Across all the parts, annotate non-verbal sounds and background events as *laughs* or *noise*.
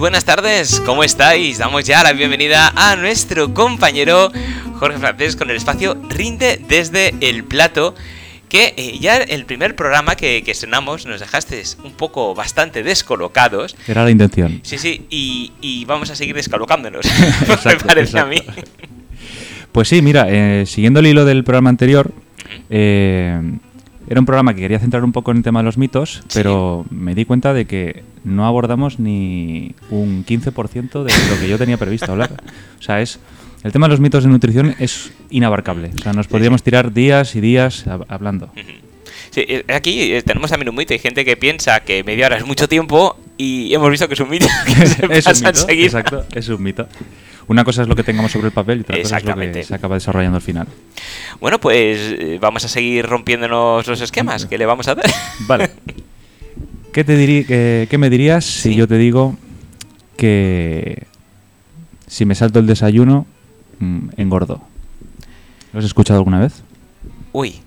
buenas tardes, ¿cómo estáis? Damos ya la bienvenida a nuestro compañero Jorge Francés con el espacio Rinde desde el plato. Que eh, ya el primer programa que, que estrenamos nos dejaste un poco bastante descolocados. Era la intención. Sí, sí, y, y vamos a seguir descolocándonos, *laughs* *laughs* me parece a mí. Pues sí, mira, eh, siguiendo el hilo del programa anterior, eh, era un programa que quería centrar un poco en el tema de los mitos, pero me di cuenta de que no abordamos ni un 15% de lo que yo tenía previsto hablar. *laughs* O sea, es el tema de los mitos de nutrición es inabarcable. O sea, nos podríamos tirar días y días hab- hablando. Sí, eh, aquí eh, tenemos también un mito. Hay gente que piensa que media hora es mucho tiempo y hemos visto que es un mito. *laughs* que *laughs* se es un pasa mito, enseguida. exacto, es un mito. Una cosa es lo que tengamos sobre el papel y otra cosa es lo que se acaba desarrollando al final. Bueno, pues eh, vamos a seguir rompiéndonos los esquemas. ¿Qué le vamos a dar? *laughs* Vale. ¿Qué, te qué me dirías si Sí. yo te digo que si me salto el desayuno, mm, engordo? ¿Lo has escuchado alguna vez? Uy,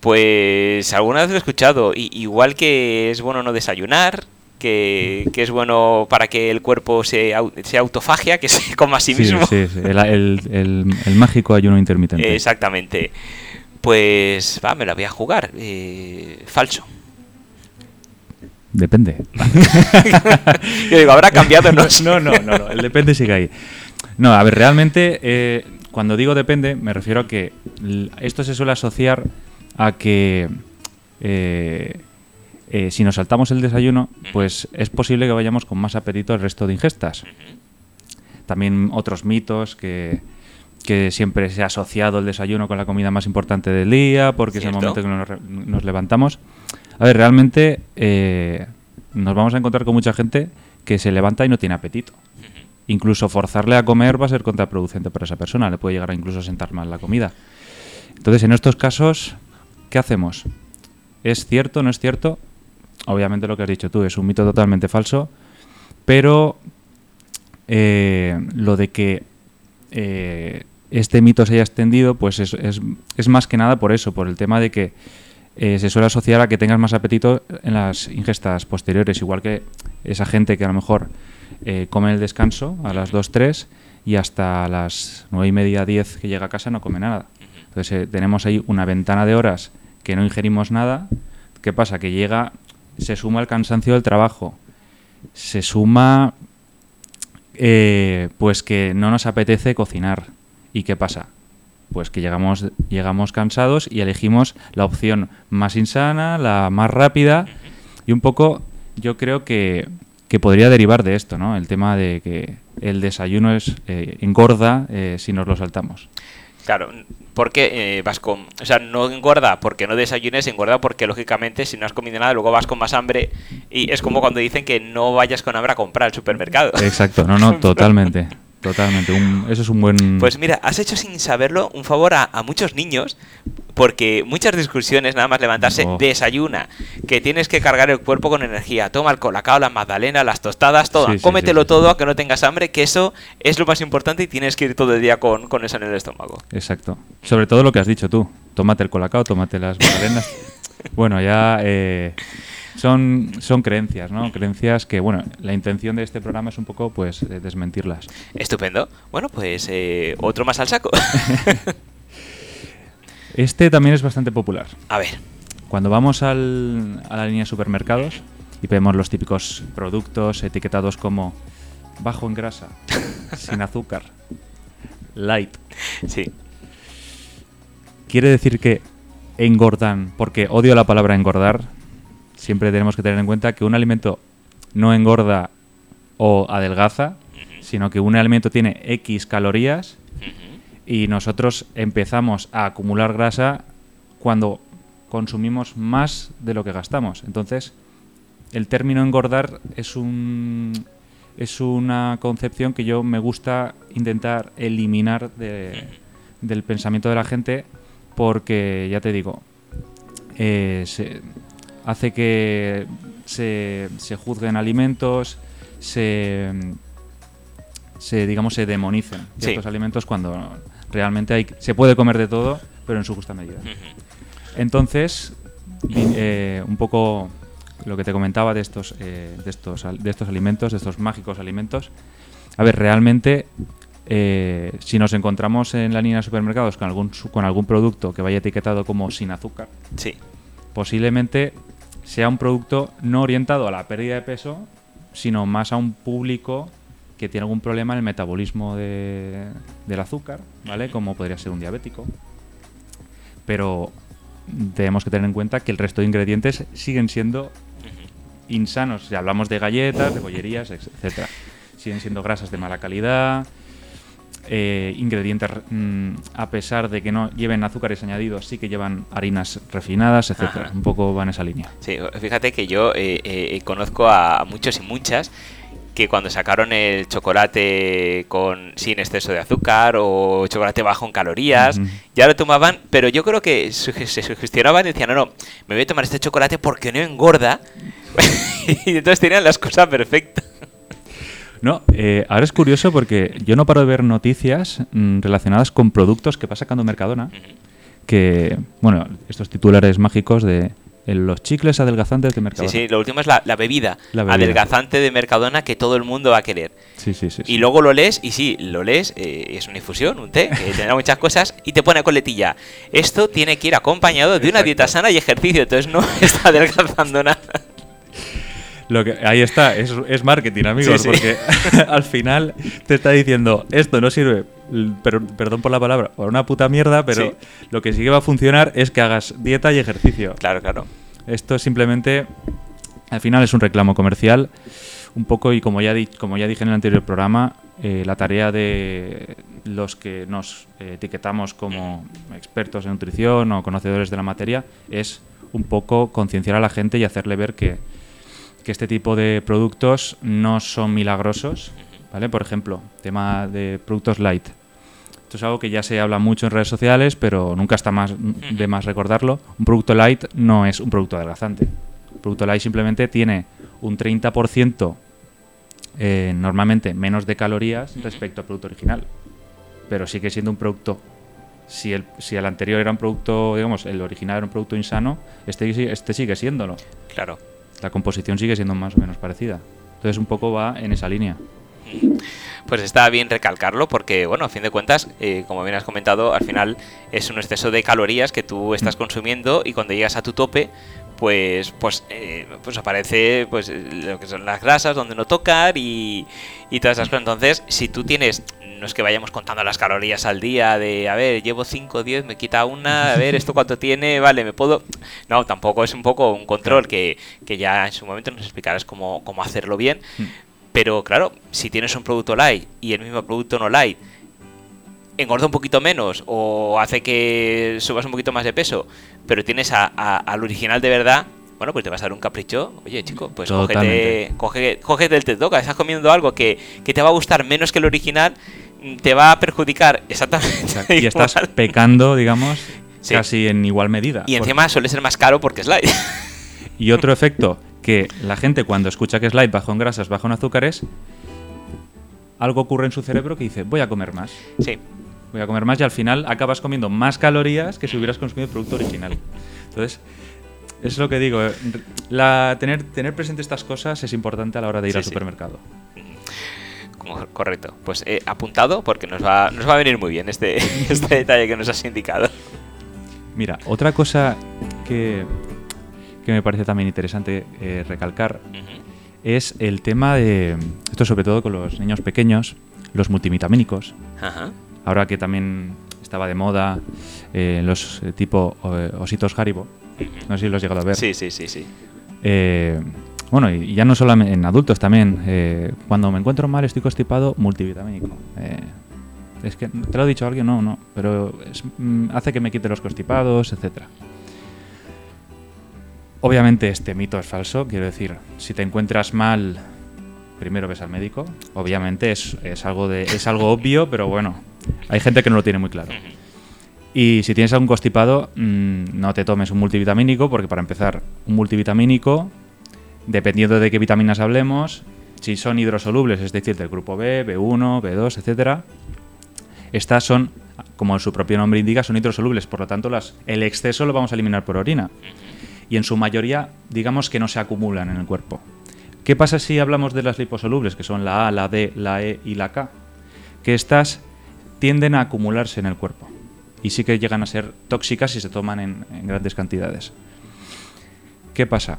pues alguna vez lo he escuchado. I- igual que es bueno no desayunar, que, que es bueno para que el cuerpo se, au- se autofagia, que se coma a sí mismo. sí, sí, El, el- el- el mágico ayuno intermitente. Exactamente. Pues va, me la voy a jugar. Eh, falso. Depende. *laughs* Yo digo, habrá cambiado, no, *laughs* no, no, no, no, el depende sigue ahí. No, a ver, realmente, eh, cuando digo depende, me refiero a que esto se suele asociar a que eh, eh, si nos saltamos el desayuno, pues es posible que vayamos con más apetito el resto de ingestas. También otros mitos que, que siempre se ha asociado el desayuno con la comida más importante del día, porque es el momento que nos, nos levantamos. A ver, realmente eh, nos vamos a encontrar con mucha gente que se levanta y no tiene apetito. Incluso forzarle a comer va a ser contraproducente para esa persona, le puede llegar a incluso a sentar mal la comida. Entonces, en estos casos, ¿qué hacemos? ¿Es cierto, no es cierto? Obviamente lo que has dicho tú es un mito totalmente falso, pero eh, lo de que eh, este mito se haya extendido, pues es, es- más que nada por eso, por el tema de que eh, se suele asociar a que tengas más apetito en las ingestas posteriores, igual que esa gente que a lo mejor come el descanso a las 2, 3 y hasta las 9 y media, 10 que llega a casa no come nada. Entonces tenemos ahí una ventana de horas que no ingerimos nada. ¿Qué pasa? Que llega, se suma el cansancio del trabajo, se suma eh, pues que no nos apetece cocinar. ¿Y qué pasa? Pues que llegamos, llegamos cansados y elegimos la opción más insana, la más rápida. Y un poco yo creo que, que podría derivar de esto, ¿no? El tema de que el desayuno es eh, engorda eh, si nos lo saltamos. Claro, porque eh, vas con. O sea, no engorda porque no desayunes, engorda porque lógicamente si no has comido nada, luego vas con más hambre. Y es como cuando dicen que no vayas con hambre a comprar al supermercado. Exacto, no, no, *laughs* totalmente. Totalmente. Un- eso es un buen... Pues mira, has hecho sin saberlo un favor a, a muchos niños, porque muchas discusiones, nada más levantarse, desayuna, que tienes que cargar el cuerpo con energía, toma el colacao, la magdalena, las tostadas, todo, Sí, cómetelo sí, sí, todo, sí. aunque no tengas hambre, que eso es lo más importante y tienes que ir todo el día con, con eso en el estómago. Exacto. Sobre todo lo que has dicho tú. Tómate el colacao, tómate las magdalenas. *laughs* bueno, ya eh, son, son creencias, ¿no? Creencias que, bueno, la intención de este programa es un poco, pues, eh, desmentirlas. Estupendo. Bueno, pues eh, otro más al saco. *laughs* Este también es bastante popular. a ver. Cuando vamos al- a la línea de supermercados y vemos los típicos productos etiquetados como bajo en grasa, *laughs* sin azúcar, light, Sí. quiere decir que engordan, porque odio la palabra engordar, siempre tenemos que tener en cuenta que un alimento no engorda o adelgaza, sino que un alimento tiene X calorías. Y nosotros empezamos a acumular grasa cuando consumimos más de lo que gastamos. Entonces, el término engordar es un es una concepción que yo me gusta intentar eliminar de- del pensamiento de la gente porque, ya te digo, eh, se- hace que se, se juzguen alimentos, se, se, digamos, se demonicen Sí. ciertos alimentos cuando realmente hay, se puede comer de todo, pero en su justa medida. Entonces, eh, un poco lo que te comentaba de estos, eh, de, estos, de estos alimentos, de estos mágicos alimentos. A ver, realmente, eh, si nos encontramos en la línea de supermercados con algún, con algún producto que vaya etiquetado como sin azúcar, Sí. posiblemente sea un producto no orientado a la pérdida de peso, sino más a un público que tiene algún problema en el metabolismo de- del azúcar, ¿vale? Como podría ser un diabético. Pero tenemos que tener en cuenta que el resto de ingredientes siguen siendo insanos. Si hablamos de galletas, de bollerías, etcétera. Siguen siendo grasas de mala calidad, eh, ingredientes, mm, a pesar de que no lleven azúcares añadidos, sí que llevan harinas refinadas, etcétera. Ajá. Un poco va en esa línea. Sí, fíjate que yo eh, eh, conozco a muchos y muchas que cuando sacaron el chocolate con sin exceso de azúcar o chocolate bajo en calorías, ya lo tomaban, pero yo creo que se sugestionaban y decían, no, no, me voy a tomar este chocolate porque no engorda. *laughs* y entonces tenían la excusa perfecta. No, eh, ahora es curioso porque yo no paro de ver noticias mm, relacionadas con productos que va sacando Mercadona. Que, bueno, estos titulares mágicos de eh, los chicles adelgazantes de Sí, Mercadona. sí, lo último es la, la bebida, La bebida. adelgazante de Mercadona que todo el mundo va a querer. sí, sí, sí, sí. Y luego lo lees, y sí, lo lees, eh, es una infusión, un té, que tendrá muchas cosas, y te pone coletilla. Esto tiene que ir acompañado de una dieta sana y ejercicio, entonces no *laughs* está adelgazando nada. Lo que, ahí está, es, es marketing, amigos, Sí, sí. porque *laughs* al final te está diciendo, esto no sirve, l- per- perdón por la palabra, para una puta mierda, pero lo que sí que va a funcionar es que hagas dieta y ejercicio. Claro, claro. Esto es simplemente, al final es un reclamo comercial, un poco, y como ya, di- como ya dije en el anterior programa, eh, la tarea de los que nos eh, etiquetamos como expertos en nutrición o conocedores de la materia es un poco concienciar a la gente y hacerle ver que, que este tipo de productos no son milagrosos, ¿vale? Por ejemplo, tema de productos light. Esto es algo que ya se habla mucho en redes sociales, pero nunca está más de más recordarlo. Un producto light no es un producto adelgazante. Un producto light simplemente tiene un 30% eh, normalmente menos de calorías respecto al producto original. Pero sigue siendo un producto. Si el, si el anterior era un producto, digamos, el original era un producto insano, este, este sigue siéndolo. Claro. La composición sigue siendo más o menos parecida. Entonces un poco va en esa línea. Pues está bien recalcarlo porque, bueno, a fin de cuentas, eh, como bien has comentado, al final es un exceso de calorías que tú estás consumiendo y cuando llegas a tu tope, pues pues eh, pues aparece pues eh, lo que son las grasas donde no tocar y, y todas esas cosas. Entonces, si tú tienes no es que vayamos contando las calorías al día de, a ver, llevo 5, 10, me quita una, a ver, esto cuánto *laughs* tiene, vale, me puedo... No, tampoco es un poco un control que, que ya en su momento nos explicarás cómo, cómo hacerlo bien. Pero claro, si tienes un producto light y el mismo producto no light engorda un poquito menos o hace que subas un poquito más de peso, pero tienes a- a- al original de verdad, bueno, pues te vas a dar un capricho. Oye, chico, pues cógete, Totalmente. coge- cógete el te toca. Estás comiendo algo que, que te va a gustar menos que el original, mm, te va a perjudicar *laughs* exactamente. Y estás pecando, digamos, Sí. casi en igual medida. Y encima suele ser más caro porque es light. Y otro efecto, que la gente cuando escucha que es light, bajo en grasas, bajo en azúcares, algo ocurre en su cerebro que dice, voy a comer más. sí. Voy a comer más y al final acabas comiendo más calorías que si hubieras consumido el producto original. Entonces, es lo que digo. eh, La, tener, tener presente estas cosas es importante a la hora de ir Sí, al supermercado. Co- Correcto. Pues he apuntado porque nos va, nos va a venir muy bien este, *laughs* este detalle que nos has indicado. Mira, otra cosa que, que me parece también interesante eh, recalcar es el tema de, esto sobre todo con los niños pequeños, los multivitamínicos. Ahora que también estaba de moda eh, los eh, tipo ositos Haribo, no sé si los has llegado a ver. Sí, sí, sí, sí. Eh, bueno, y ya no solo en adultos también. eh, cuando me encuentro mal estoy constipado, multivitamínico. Eh, es que, ¿te lo ha dicho alguien? No, no. Pero es- mm, hace que me quite los constipados, etcétera. Obviamente este mito es falso. Quiero decir, si te encuentras mal, primero ves al médico. Obviamente es, es algo, de, es algo obvio, pero bueno, hay gente que no lo tiene muy claro. Y si tienes algún constipado, mm, no te tomes un multivitamínico, porque para empezar, un multivitamínico, dependiendo de qué vitaminas hablemos, si son hidrosolubles, es decir, del grupo B, B1, B2, etcétera, estas son como su propio nombre indica, son hidrosolubles, por lo tanto el exceso lo vamos a eliminar por orina. Y en su mayoría, digamos que no se acumulan en el cuerpo. ¿Qué pasa si hablamos de las liposolubles, que son la A, la D, la E y la K? Que estas tienden a acumularse en el cuerpo y sí que llegan a ser tóxicas si se toman en, grandes cantidades. ¿Qué pasa?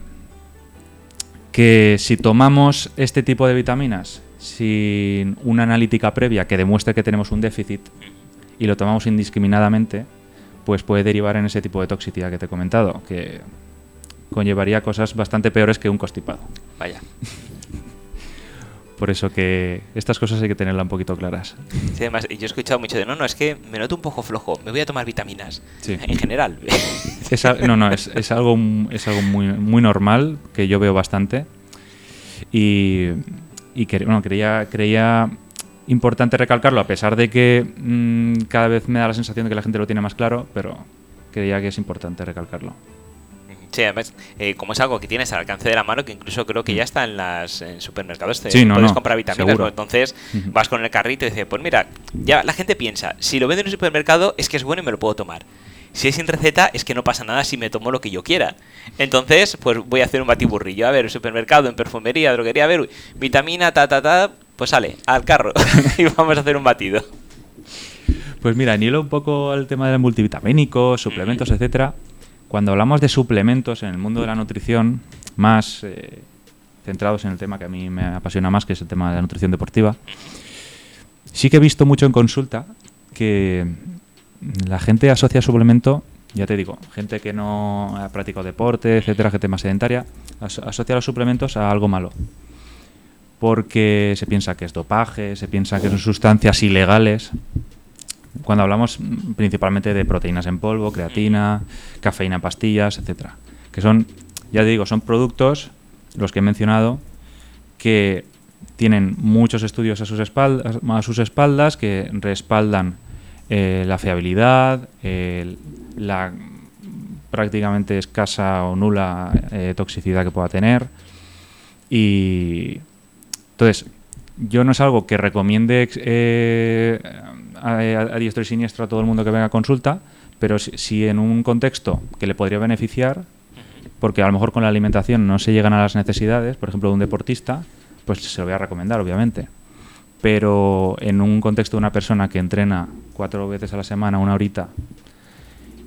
Que si tomamos este tipo de vitaminas sin una analítica previa que demuestre que tenemos un déficit y lo tomamos indiscriminadamente, pues puede derivar en ese tipo de toxicidad que te he comentado, que conllevaría cosas bastante peores que un constipado. Vaya. Por eso que estas cosas hay que tenerlas un poquito claras. Sí, además, yo he escuchado mucho de, no, no, es que me noto un poco flojo, me voy a tomar vitaminas. Sí. En general. *laughs* Es no, no, es, es algo, es algo muy, muy normal que yo veo bastante. Y, y que, bueno, creía, creía importante recalcarlo, a pesar de que mm, cada vez me da la sensación de que la gente lo tiene más claro, pero creía que es importante recalcarlo. Sí, además, eh, como es algo que tienes al alcance de la mano, que incluso creo que ya está en las en supermercados, te. Sí, no, puedes no, comprar vitaminas. ¿no? entonces vas con el carrito y dices, pues mira, ya la gente piensa, si lo venden en un supermercado es que es bueno y me lo puedo tomar. Si es sin receta, es que no pasa nada si me tomo lo que yo quiera. Entonces, pues voy a hacer un batiburrillo. A ver, en supermercado, en perfumería, droguería, a ver, vitamina, ta, ta, ta, pues sale, al carro. *laughs* y vamos a hacer un batido. Pues mira, en hilo un poco al tema de multivitamínicos, suplementos, etcétera. Cuando hablamos de suplementos en el mundo de la nutrición, más eh, centrados en el tema que a mí me apasiona más, que es el tema de la nutrición deportiva, sí que he visto mucho en consulta que la gente asocia suplemento, ya te digo, gente que no ha practicado deporte, etcétera, gente más sedentaria, aso- asocia los suplementos a algo malo. Porque se piensa que es dopaje, se piensa que son sustancias ilegales cuando hablamos principalmente de proteínas en polvo, creatina, cafeína en pastillas, etcétera, que son, ya te digo, son productos los que he mencionado que tienen muchos estudios a sus espaldas, a sus espaldas que respaldan eh, la fiabilidad, el- la prácticamente escasa o nula eh, toxicidad que pueda tener. Y entonces yo no es algo que recomiende eh, a, diestro y siniestro a todo el mundo que venga a consulta, pero si, si en un contexto que le podría beneficiar, porque a lo mejor con la alimentación no se llegan a las necesidades, por ejemplo, de un deportista, pues se lo voy a recomendar, obviamente. Pero en un contexto de una persona que entrena cuatro veces a la semana, una horita,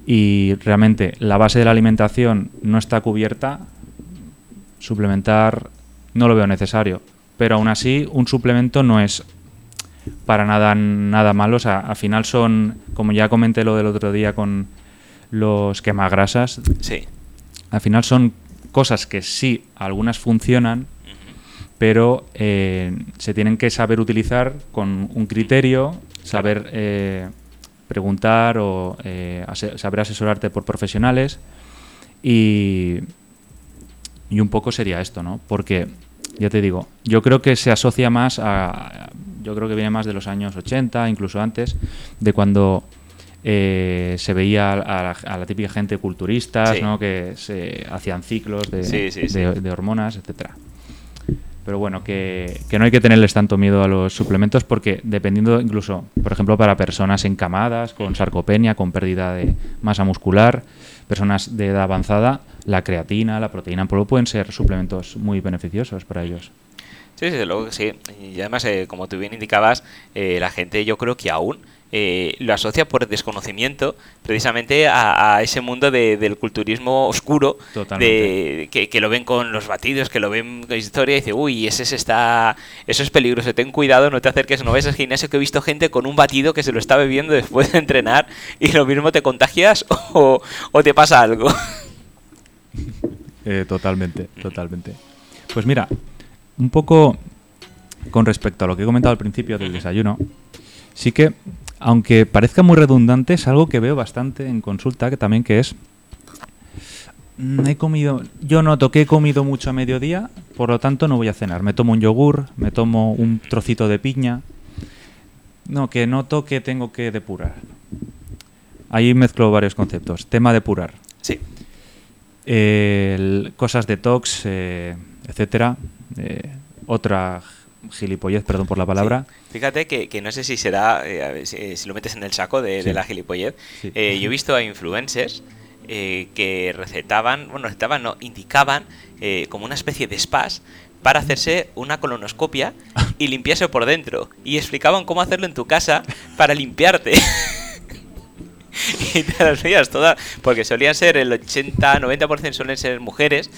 y realmente la base de la alimentación no está cubierta, suplementar no lo veo necesario. Pero aún así, un suplemento no es para nada, nada malo. O sea, al final son, como ya comenté lo del otro día con los quemagrasas, Sí. al final son cosas que sí, algunas funcionan, pero eh, se tienen que saber utilizar con un criterio, saber eh, preguntar o eh, ase- saber asesorarte por profesionales y, y un poco sería esto, ¿no? Porque, ya te digo, yo creo que se asocia más a... Yo creo que viene más de los años 80, incluso antes, de cuando eh, se veía a la, a la típica gente culturistas, Sí. ¿no? Que se hacían ciclos de, Sí, sí, sí. de- de hormonas, etcétera. Pero bueno, que, que no hay que tenerles tanto miedo a los suplementos porque dependiendo incluso, por ejemplo, para personas encamadas, con sarcopenia, con pérdida de masa muscular, personas de edad avanzada, la creatina, la proteína en polvo pueden ser suplementos muy beneficiosos para ellos. Sí, desde luego que sí. Y además, eh, como tú bien indicabas, eh, la gente yo creo que aún eh, lo asocia por desconocimiento precisamente a, a ese mundo de- del culturismo oscuro, de, que, que lo ven con los batidos, que lo ven con historia y dice, uy, ese se está, eso es peligroso, ten cuidado, no te acerques, no ves al gimnasio que he visto gente con un batido que se lo está bebiendo después de entrenar y lo mismo te contagias *laughs* o, o te pasa algo. Eh, totalmente, totalmente. Pues mira, un poco con respecto a lo que he comentado al principio del desayuno, sí que, aunque parezca muy redundante, es algo que veo bastante en consulta, que también que es, mm, he comido, yo noto que he comido mucho a mediodía, por lo tanto no voy a cenar. Me tomo un yogur, me tomo un trocito de piña. No, que noto que tengo que depurar. Ahí mezclo varios conceptos. Tema depurar Sí. el- cosas detox, eh, etcétera. Eh, otra gilipollez, perdón por la palabra. Fíjate que, que, no sé si será, eh, si, si, lo metes en el saco de, de la gilipollez. Eh, yo he visto a influencers eh, que recetaban, bueno, recetaban, no, indicaban eh, como una especie de spas para hacerse una colonoscopia y limpiarse por dentro. Y explicaban cómo hacerlo en tu casa para limpiarte. *laughs* y te las veías todas, porque solían ser el 80, 90% suelen ser mujeres,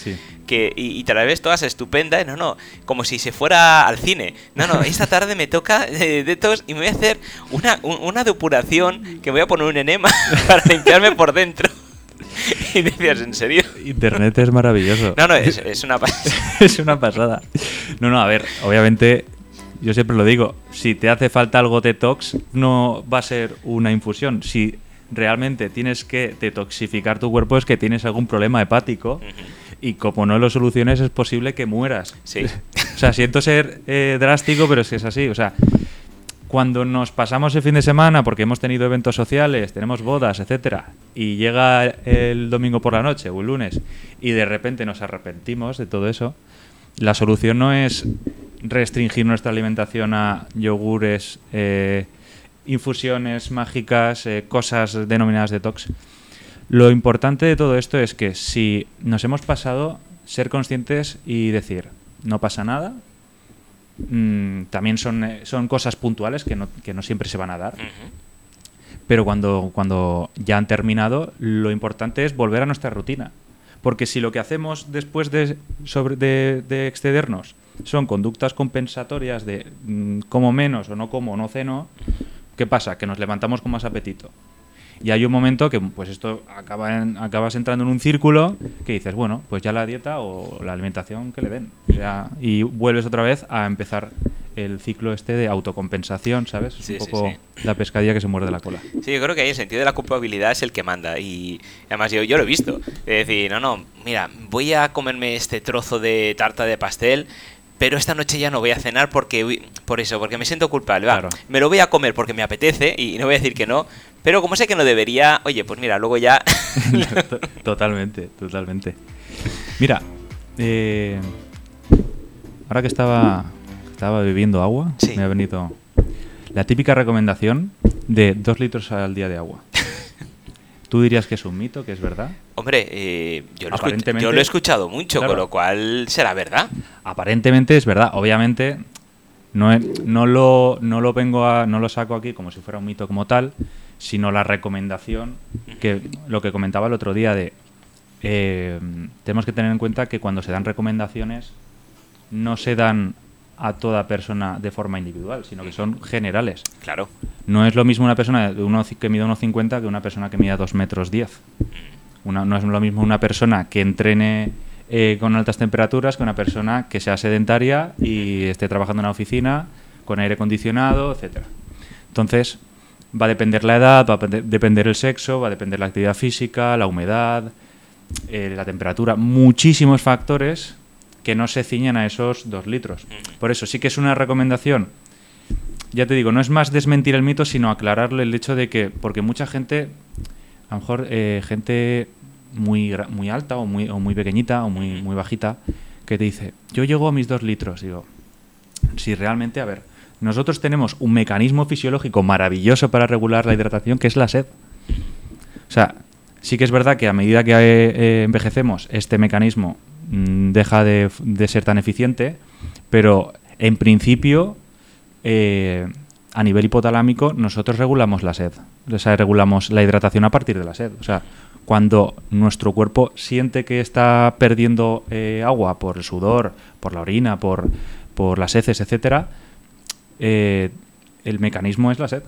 que, y, te las ves todas estupendas, no, no, como si se fuera al cine. No, no, esta tarde me toca eh, de todos y me voy a hacer una, una depuración que voy a poner un enema *laughs* para limpiarme por dentro. y decías, ¿en serio? Internet es maravilloso. No, no, es, es una pasada. *laughs* es una pasada. No, no, a ver, obviamente yo siempre lo digo, si te hace falta algo detox, no va a ser una infusión. Si realmente tienes que detoxificar tu cuerpo es que tienes algún problema hepático y como no lo soluciones es posible que mueras. Sí. o sea, siento ser eh, drástico, pero es que es así. O sea, cuando nos pasamos el fin de semana porque hemos tenido eventos sociales, tenemos bodas, etcétera, y llega el domingo por la noche o el lunes y de repente nos arrepentimos de todo eso, la solución no es restringir nuestra alimentación a yogures, eh, infusiones mágicas, eh, cosas denominadas detox. Lo importante de todo esto es que si nos hemos pasado, ser conscientes y decir, no pasa nada, mm, también son, eh, son cosas puntuales que no, que no siempre se van a dar. Pero cuando, cuando ya han terminado, lo importante es volver a nuestra rutina. Porque si lo que hacemos después de, sobre, de, de excedernos son conductas compensatorias de mm, como menos o no como o no ceno, ¿qué pasa? Que nos levantamos con más apetito. Y hay un momento que pues esto acaba en, acabas entrando en un círculo que dices, bueno, pues ya la dieta o la alimentación que le den. Ya, y vuelves otra vez a empezar el ciclo este de autocompensación, ¿sabes? Sí, un sí, poco sí. la pescadilla que se muerde la cola. Sí, yo creo que ahí el sentido de la culpabilidad es el que manda. Y además yo, yo lo he visto. Es decir, no, no, mira, voy a comerme este trozo de tarta de pastel, pero esta noche ya no voy a cenar porque por eso, porque me siento culpable. Va, Claro. Me lo voy a comer porque me apetece y no voy a decir que no, pero como sé que no debería, oye, pues mira, luego ya... *laughs* totalmente, totalmente. Mira, eh, ahora que estaba, estaba bebiendo agua, Sí. me ha venido la típica recomendación de dos litros al día de agua. *laughs* ¿Tú dirías que es un mito, que es verdad? Hombre, eh, yo, lo yo he escuchado mucho, Claro. con lo cual será verdad. Aparentemente es verdad. Obviamente no, he- no, lo, no lo vengo a, no lo saco aquí como si fuera un mito como tal, sino la recomendación que lo que comentaba el otro día de eh, tenemos que tener en cuenta que cuando se dan recomendaciones no se dan a toda persona de forma individual, sino que son generales. Claro. No es lo mismo una persona de uno, que mide 1,50 que una persona que mida 2 metros 10. Una- no es lo mismo una persona que entrene eh, con altas temperaturas que una persona que sea sedentaria y esté trabajando en una oficina con aire acondicionado, etcétera. Entonces, va a depender la edad, va a pende- depender el sexo, va a depender la actividad física, la humedad, eh, la temperatura, muchísimos factores que no se ciñen a esos dos litros. Por eso sí que es una recomendación ya te digo, no es más desmentir el mito, sino aclararle el hecho de que, porque mucha gente, a lo mejor eh, gente muy, muy alta o muy, o muy pequeñita o muy, muy bajita, que te dice, yo llego a mis dos litros. Digo, si realmente, a ver, nosotros tenemos un mecanismo fisiológico maravilloso para regular la hidratación, que es la sed. O sea, sí que es verdad que a medida que eh, eh, envejecemos, este mecanismo mm, deja de, ser tan eficiente, pero en principio, eh, a nivel hipotalámico, nosotros regulamos la sed. O sea, regulamos la hidratación a partir de la sed. O sea, cuando nuestro cuerpo siente que está perdiendo eh, agua por el sudor, por la orina, por, por las heces, etcétera, eh, el mecanismo es la sed.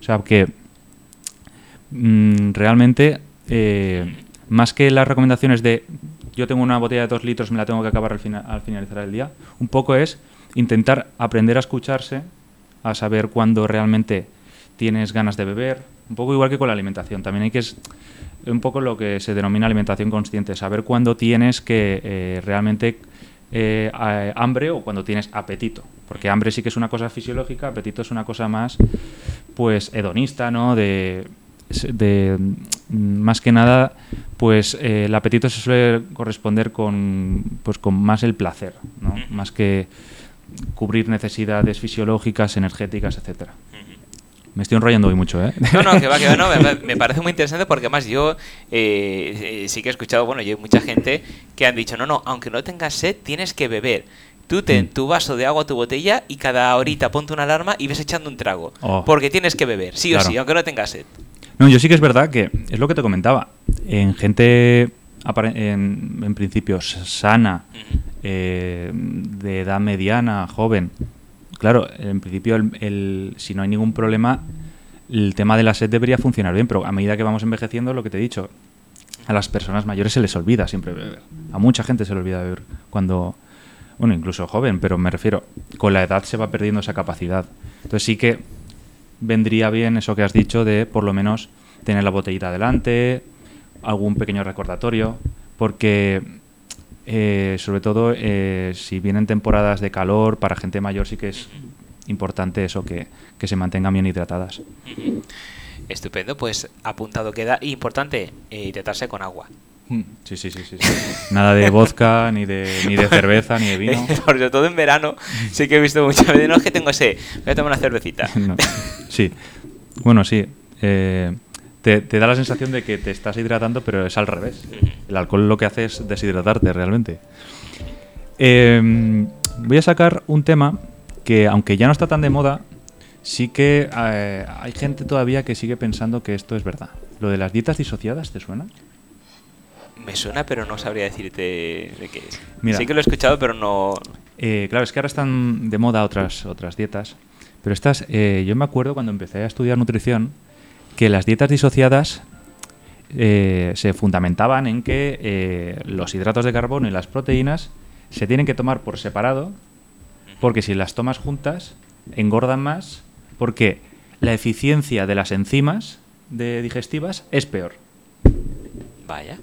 O sea, que mm, realmente, eh, más que las recomendaciones de yo tengo una botella de dos litros, me la tengo que acabar al, al finalizar el día, un poco es intentar aprender a escucharse, a saber cuándo realmente tienes ganas de beber, un poco igual que con la alimentación. También hay que es un poco lo que se denomina alimentación consciente, saber cuándo tienes que eh, realmente hambre o cuando tienes apetito. Porque hambre sí que es una cosa fisiológica, apetito es una cosa más, pues, hedonista, ¿no? De, de más que nada, pues eh, el apetito se suele corresponder con, pues, con más el placer, ¿no? Más que cubrir necesidades fisiológicas, energéticas, etcétera. Me estoy enrollando hoy mucho, ¿eh? No, no, que va, que va, no, me, *laughs* me parece muy interesante porque además yo eh, eh, sí que he escuchado, bueno, yo hay mucha gente que han dicho, no, no, aunque no tengas sed, tienes que beber. Tú ten Mm. tu vaso de agua, tu botella y cada horita ponte una alarma y ves echando un trago. Oh. Porque tienes que beber, sí Claro. o sí, aunque no tengas sed. No, yo sí que es verdad que es lo que te comentaba. En gente, en, en principio, sana, eh, de edad mediana, joven. Claro, en principio, el, el- si no hay ningún problema, el tema de la sed debería funcionar bien, pero a medida que vamos envejeciendo, lo que te he dicho, a las personas mayores se les olvida siempre beber. A mucha gente se le olvida beber cuando, bueno, incluso joven, pero me refiero, con la edad se va perdiendo esa capacidad. Entonces sí que vendría bien eso que has dicho de por lo menos tener la botellita delante, algún pequeño recordatorio, porque eh, sobre todo eh, si vienen temporadas de calor, para gente mayor sí que es importante eso, que, que se mantengan bien hidratadas. Estupendo, pues apuntado queda. Importante, eh, hidratarse con agua. Sí, sí, sí, sí. sí. *laughs* Nada de vodka, ni de, ni de cerveza, ni de vino. *laughs* Sobre todo en verano, sí que he visto muchas veces, no es que tengo sed, voy a tomar una cervecita. *laughs* No. Sí. Bueno, sí. eh, te, te da la sensación de que te estás hidratando, pero es al revés. El alcohol lo que hace es deshidratarte realmente. Eh, voy a sacar un tema que, aunque ya no está tan de moda, sí que eh, hay gente todavía que sigue pensando que esto es verdad. Lo de las dietas disociadas, ¿te suena? Me suena, pero no sabría decirte de qué es. Mira. Sí que lo he escuchado, pero no... Eh, claro, es que ahora están de moda otras, otras dietas. Pero estas, eh, yo me acuerdo cuando empecé a estudiar nutrición, que las dietas disociadas eh, se fundamentaban en que eh, los hidratos de carbono y las proteínas se tienen que tomar por separado, porque si las tomas juntas, engordan más, porque la eficiencia de las enzimas de digestivas es peor. Vaya.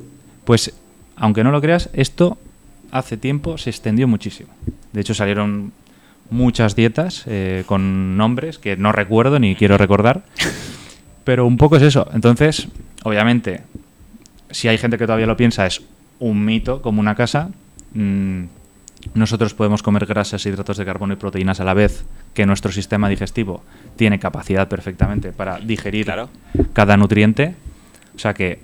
Pues, aunque no lo creas, esto hace tiempo se extendió muchísimo. De hecho, salieron muchas dietas eh, con nombres que no recuerdo ni quiero recordar. *laughs* Pero un poco es eso. Entonces, obviamente, si hay gente que todavía lo piensa, es un mito como una casa. Mm, nosotros podemos comer grasas, hidratos de carbono y proteínas a la vez que nuestro sistema digestivo tiene capacidad perfectamente para digerir Claro. cada nutriente. O sea que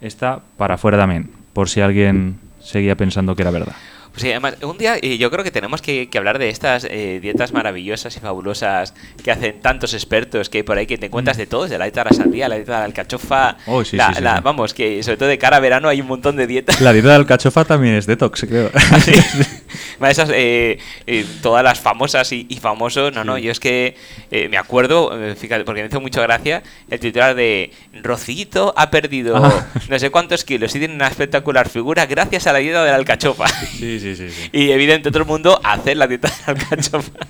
está para afuera también, por si alguien seguía pensando que era verdad. Pues sí, además, un día yo creo que tenemos que, que hablar de estas eh, dietas maravillosas y fabulosas que hacen tantos expertos que hay por ahí que te encuentras de todos, de la dieta de la sandía, la dieta de la alcachofa, Mm. Oh, sí, la- sí, la- vamos, que sobre todo de cara a verano hay un montón de dietas. La dieta de alcachofa también es detox, creo. *laughs* Sí. *laughs* Esas, eh, eh, todas las famosas y, y famosos, no, no, yo es que eh, me acuerdo, fíjate, porque me hizo mucho gracia el titular de Rocito ha perdido Ah. no sé cuántos kilos y tiene una espectacular figura gracias a la dieta de la alcachofa. Sí, sí, sí, sí. Y evidente todo el mundo hacer la dieta de la alcachofa. *laughs*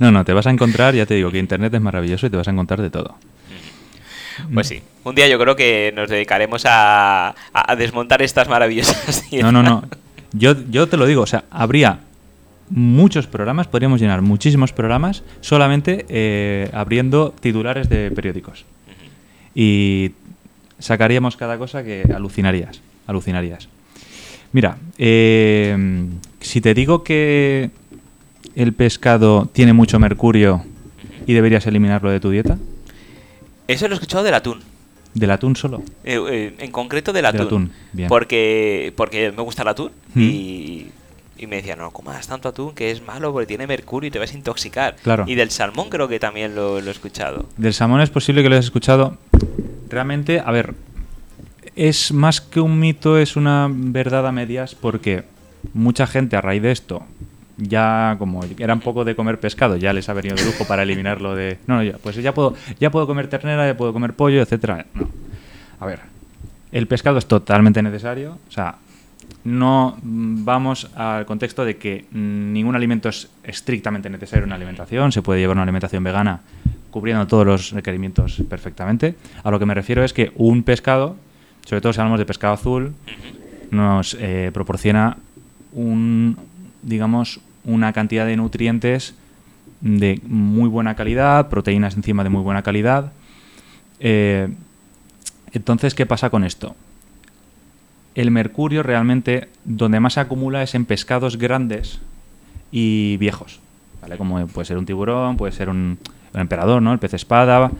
No, no, te vas a encontrar, ya te digo que Internet es maravilloso y te vas a encontrar de todo. Pues sí, un día yo creo que nos dedicaremos a, a- desmontar estas maravillosas *laughs* No, dietas. no, no. Yo, yo te lo digo, o sea, habría muchos programas, podríamos llenar muchísimos programas solamente eh, abriendo titulares de periódicos. Y sacaríamos cada cosa que alucinarías, alucinarías. Mira, eh, si te digo que el pescado tiene mucho mercurio y deberías eliminarlo de tu dieta, Eso lo he escuchado del atún. Del atún solo. Eh, eh, en concreto del atún. Del atún, bien. Porque, porque me gusta el atún Mm. y, y me decían, no comas tanto atún que es malo porque tiene mercurio y te vas a intoxicar. Claro. Y del salmón creo que también lo, lo he escuchado. Del salmón es posible que lo hayas escuchado. Realmente, a ver, es más que un mito, es una verdad a medias porque mucha gente a raíz de esto, ya como era un poco de comer pescado, ya les ha venido de lujo para eliminarlo de... No, no, ya, pues ya puedo, ya puedo comer ternera, ya puedo comer pollo, etcétera. No. A ver, el pescado es totalmente necesario, o sea, no vamos al contexto de que ningún alimento es estrictamente necesario en una alimentación, se puede llevar una alimentación vegana cubriendo todos los requerimientos perfectamente. A lo que me refiero es que un pescado, sobre todo si hablamos de pescado azul, nos eh, proporciona un, digamos, una cantidad de nutrientes de muy buena calidad, proteínas encima de muy buena calidad. Eh, entonces, ¿qué pasa con esto? El mercurio realmente donde más se acumula es en pescados grandes y viejos, ¿vale? Como puede ser un tiburón, puede ser un, emperador, ¿no? El pez espada,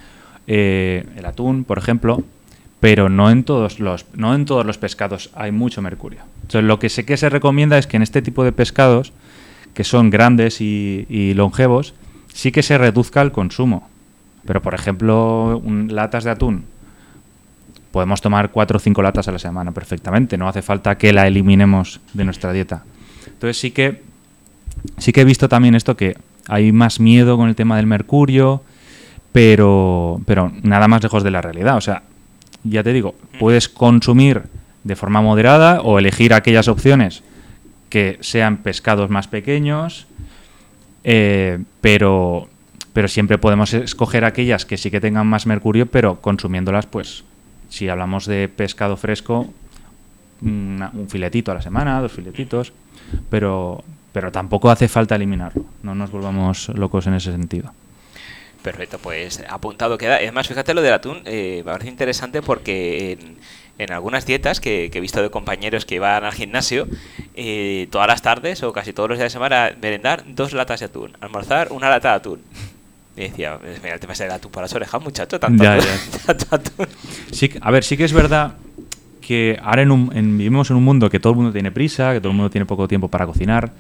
eh, el atún, por ejemplo, pero no en todos los no en todos los pescados hay mucho mercurio. Entonces, lo que sé que se recomienda es que en este tipo de pescados que son grandes y, longevos, sí que se reduzca el consumo. Pero, por ejemplo, un- latas de atún, podemos tomar cuatro o cinco latas a la semana perfectamente. No hace falta que la eliminemos de nuestra dieta. Entonces sí que sí que he visto también esto que hay más miedo con el tema del mercurio, pero, pero nada más lejos de la realidad. O sea, ya te digo, puedes consumir de forma moderada o elegir aquellas opciones que sean pescados más pequeños, eh, pero, pero siempre podemos escoger aquellas que sí que tengan más mercurio, pero consumiéndolas, pues, si hablamos de pescado fresco, un filetito a la semana, dos filetitos, pero, pero tampoco hace falta eliminarlo. No nos volvamos locos en ese sentido. Perfecto, pues apuntado queda. Además, fíjate lo del atún, eh, me parece interesante porque en, en algunas dietas que, que he visto de compañeros que iban al gimnasio, eh, todas las tardes o casi todos los días de semana, merendar dos latas de atún, almorzar una lata de atún. Y decía, "Pues mira, te vas a ir atún por las orejas, muchacho, tanto Ya, atún, ya. *laughs* tanto atún". Sí, a ver, sí que es verdad que ahora en un- en- vivimos en un mundo que todo el mundo tiene prisa, que todo el mundo tiene poco tiempo para cocinar,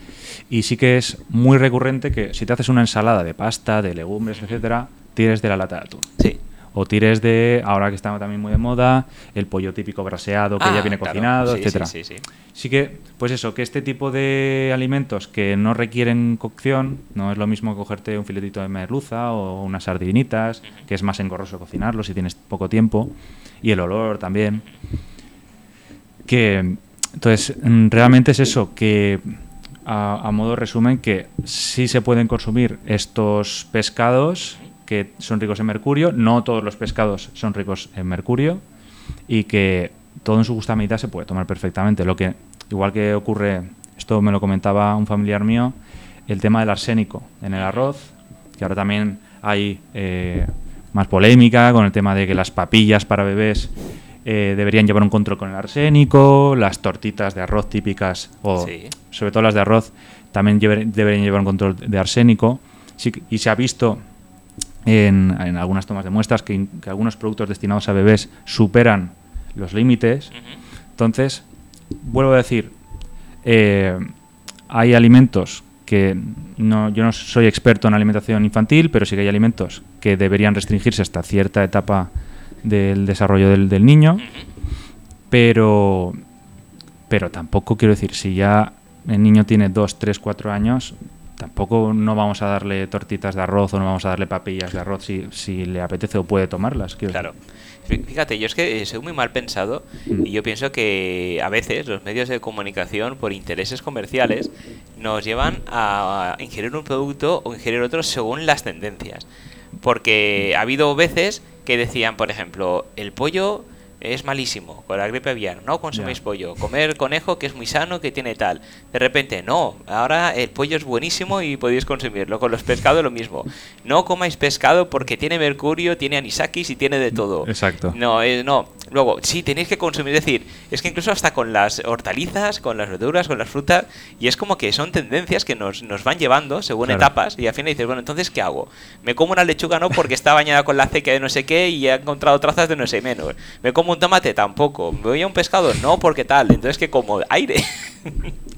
y sí que es muy recurrente que si te haces una ensalada de pasta, de legumbres, etcétera, tires de la lata de atún. Sí. O tires de, ahora que está también muy de moda, el pollo típico braseado que Ah, ya viene claro, cocinado, sí, etcétera. Sí, sí, sí. Sí que, pues eso, que este tipo de alimentos que no requieren cocción, no es lo mismo que cogerte un filetito de merluza o unas sardinitas, que es más engorroso cocinarlo si tienes poco tiempo, y el olor también. Que, entonces, mm, realmente es eso, que a, a modo resumen, que sí se pueden consumir estos pescados que son ricos en mercurio, no todos los pescados son ricos en mercurio, y que todo en su justa medida se puede tomar perfectamente. Lo que, igual que ocurre, esto me lo comentaba un familiar mío, el tema del arsénico en el arroz, que ahora también hay eh, más polémica con el tema de que las papillas para bebés eh, deberían llevar un control con el arsénico, las tortitas de arroz típicas, o Sí. sobre todo las de arroz, también llever- deberían llevar un control de arsénico. Sí y se ha visto en, en algunas tomas de muestras que, algunos productos destinados a bebés superan los límites. Entonces, vuelvo a decir, eh, hay alimentos que no, yo no soy experto en alimentación infantil, pero sí que hay alimentos que deberían restringirse hasta cierta etapa del desarrollo del, del niño, pero, pero tampoco quiero decir, si ya el niño tiene 2, 3, 4 años, tampoco no vamos a darle tortitas de arroz o no vamos a darle papillas de arroz si, si le apetece o puede tomarlas. Claro. Fíjate, yo es que eh, soy muy mal pensado Mm. y yo pienso que a veces los medios de comunicación por intereses comerciales nos llevan a ingerir un producto o ingerir otro según las tendencias. Porque ha habido veces que decían, por ejemplo, el pollo es malísimo con la gripe aviar, no consuméis pollo, comer conejo que es muy sano, que tiene tal. De repente, no, ahora el pollo es buenísimo y podéis consumirlo. Con los pescados lo mismo. No comáis pescado porque tiene mercurio, tiene anisakis y tiene de todo. Exacto. No, eh, no. Luego, sí, tenéis que consumir. Es decir, es que incluso hasta con las hortalizas, con las verduras, con las frutas, y es como que son tendencias que nos, nos van llevando según Claro. etapas, y al final dices, bueno, entonces, ¿qué hago? Me como una lechuga no porque está bañada con la acequia de no sé qué y he encontrado trazas de no sé menos. Me como un tomate tampoco. Me voy a un pescado no porque tal. Entonces, que como aire. *laughs*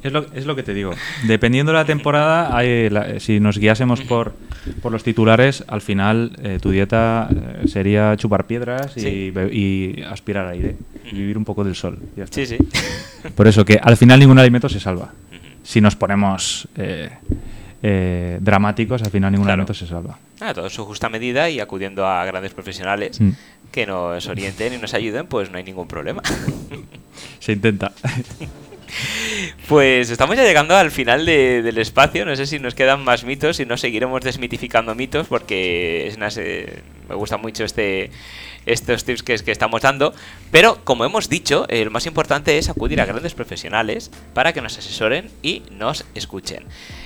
Es lo, es lo que te digo. Dependiendo de la temporada, hay la- si nos guiásemos por, por los titulares, al final eh, tu dieta eh, sería chupar piedras y, Sí. be- y aspirar aire. Y vivir un poco del sol. ya está. sí, sí. *laughs* Por eso que al final ningún alimento se salva. Si nos ponemos eh, eh, dramáticos, al final ningún Claro. alimento se salva. Ah, todo en su justa medida y acudiendo a grandes profesionales Mm. Que nos orienten y nos ayuden, pues no hay ningún problema. *laughs* Se intenta. Pues estamos ya llegando al final de- del espacio. No sé si nos quedan más mitos, si no seguiremos desmitificando mitos, porque es una se- me gusta mucho este estos tips que, que estamos dando. Pero como hemos dicho, eh, lo más importante es acudir a grandes profesionales para que nos asesoren y nos escuchen.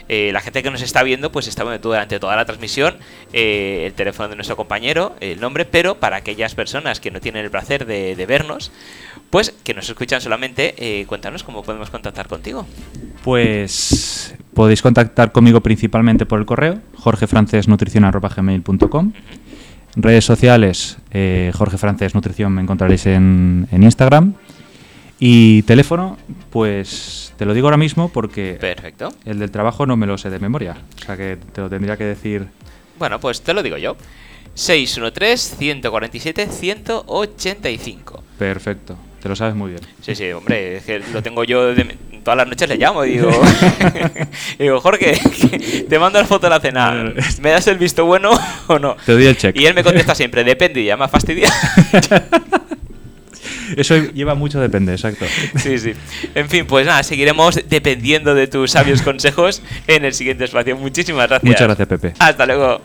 Eh, la gente que nos está viendo, pues está viendo durante toda la transmisión eh, el teléfono de nuestro compañero, el nombre, pero para aquellas personas que no tienen el placer de, de vernos, pues que nos escuchan solamente, eh, cuéntanos cómo podemos contactar contigo. Pues Podéis contactar conmigo principalmente por el correo, jorgefrancesnutricion.gmail.com Redes sociales, eh, Jorge Francés Nutrición me encontraréis en, en Instagram. Y teléfono, pues te lo digo ahora mismo porque Perfecto. el del trabajo no me lo sé de memoria. O sea que te lo tendría que decir. Bueno, pues te lo digo yo. 613-147-185. Perfecto, te lo sabes muy bien. Sí, sí, hombre, es que lo tengo yo de- todas las noches le llamo y digo, y *laughs* digo, Jorge, *laughs* te mando la foto de la cena, ¿me das el visto bueno *laughs* o no? Te doy el check. Y él me contesta siempre, depende, y ya me fastidia. Eso lleva mucho depende, exacto. Sí, sí. En fin, pues nada, seguiremos dependiendo de tus sabios consejos en el siguiente espacio. Muchísimas gracias. Muchas gracias, Pepe. Hasta luego.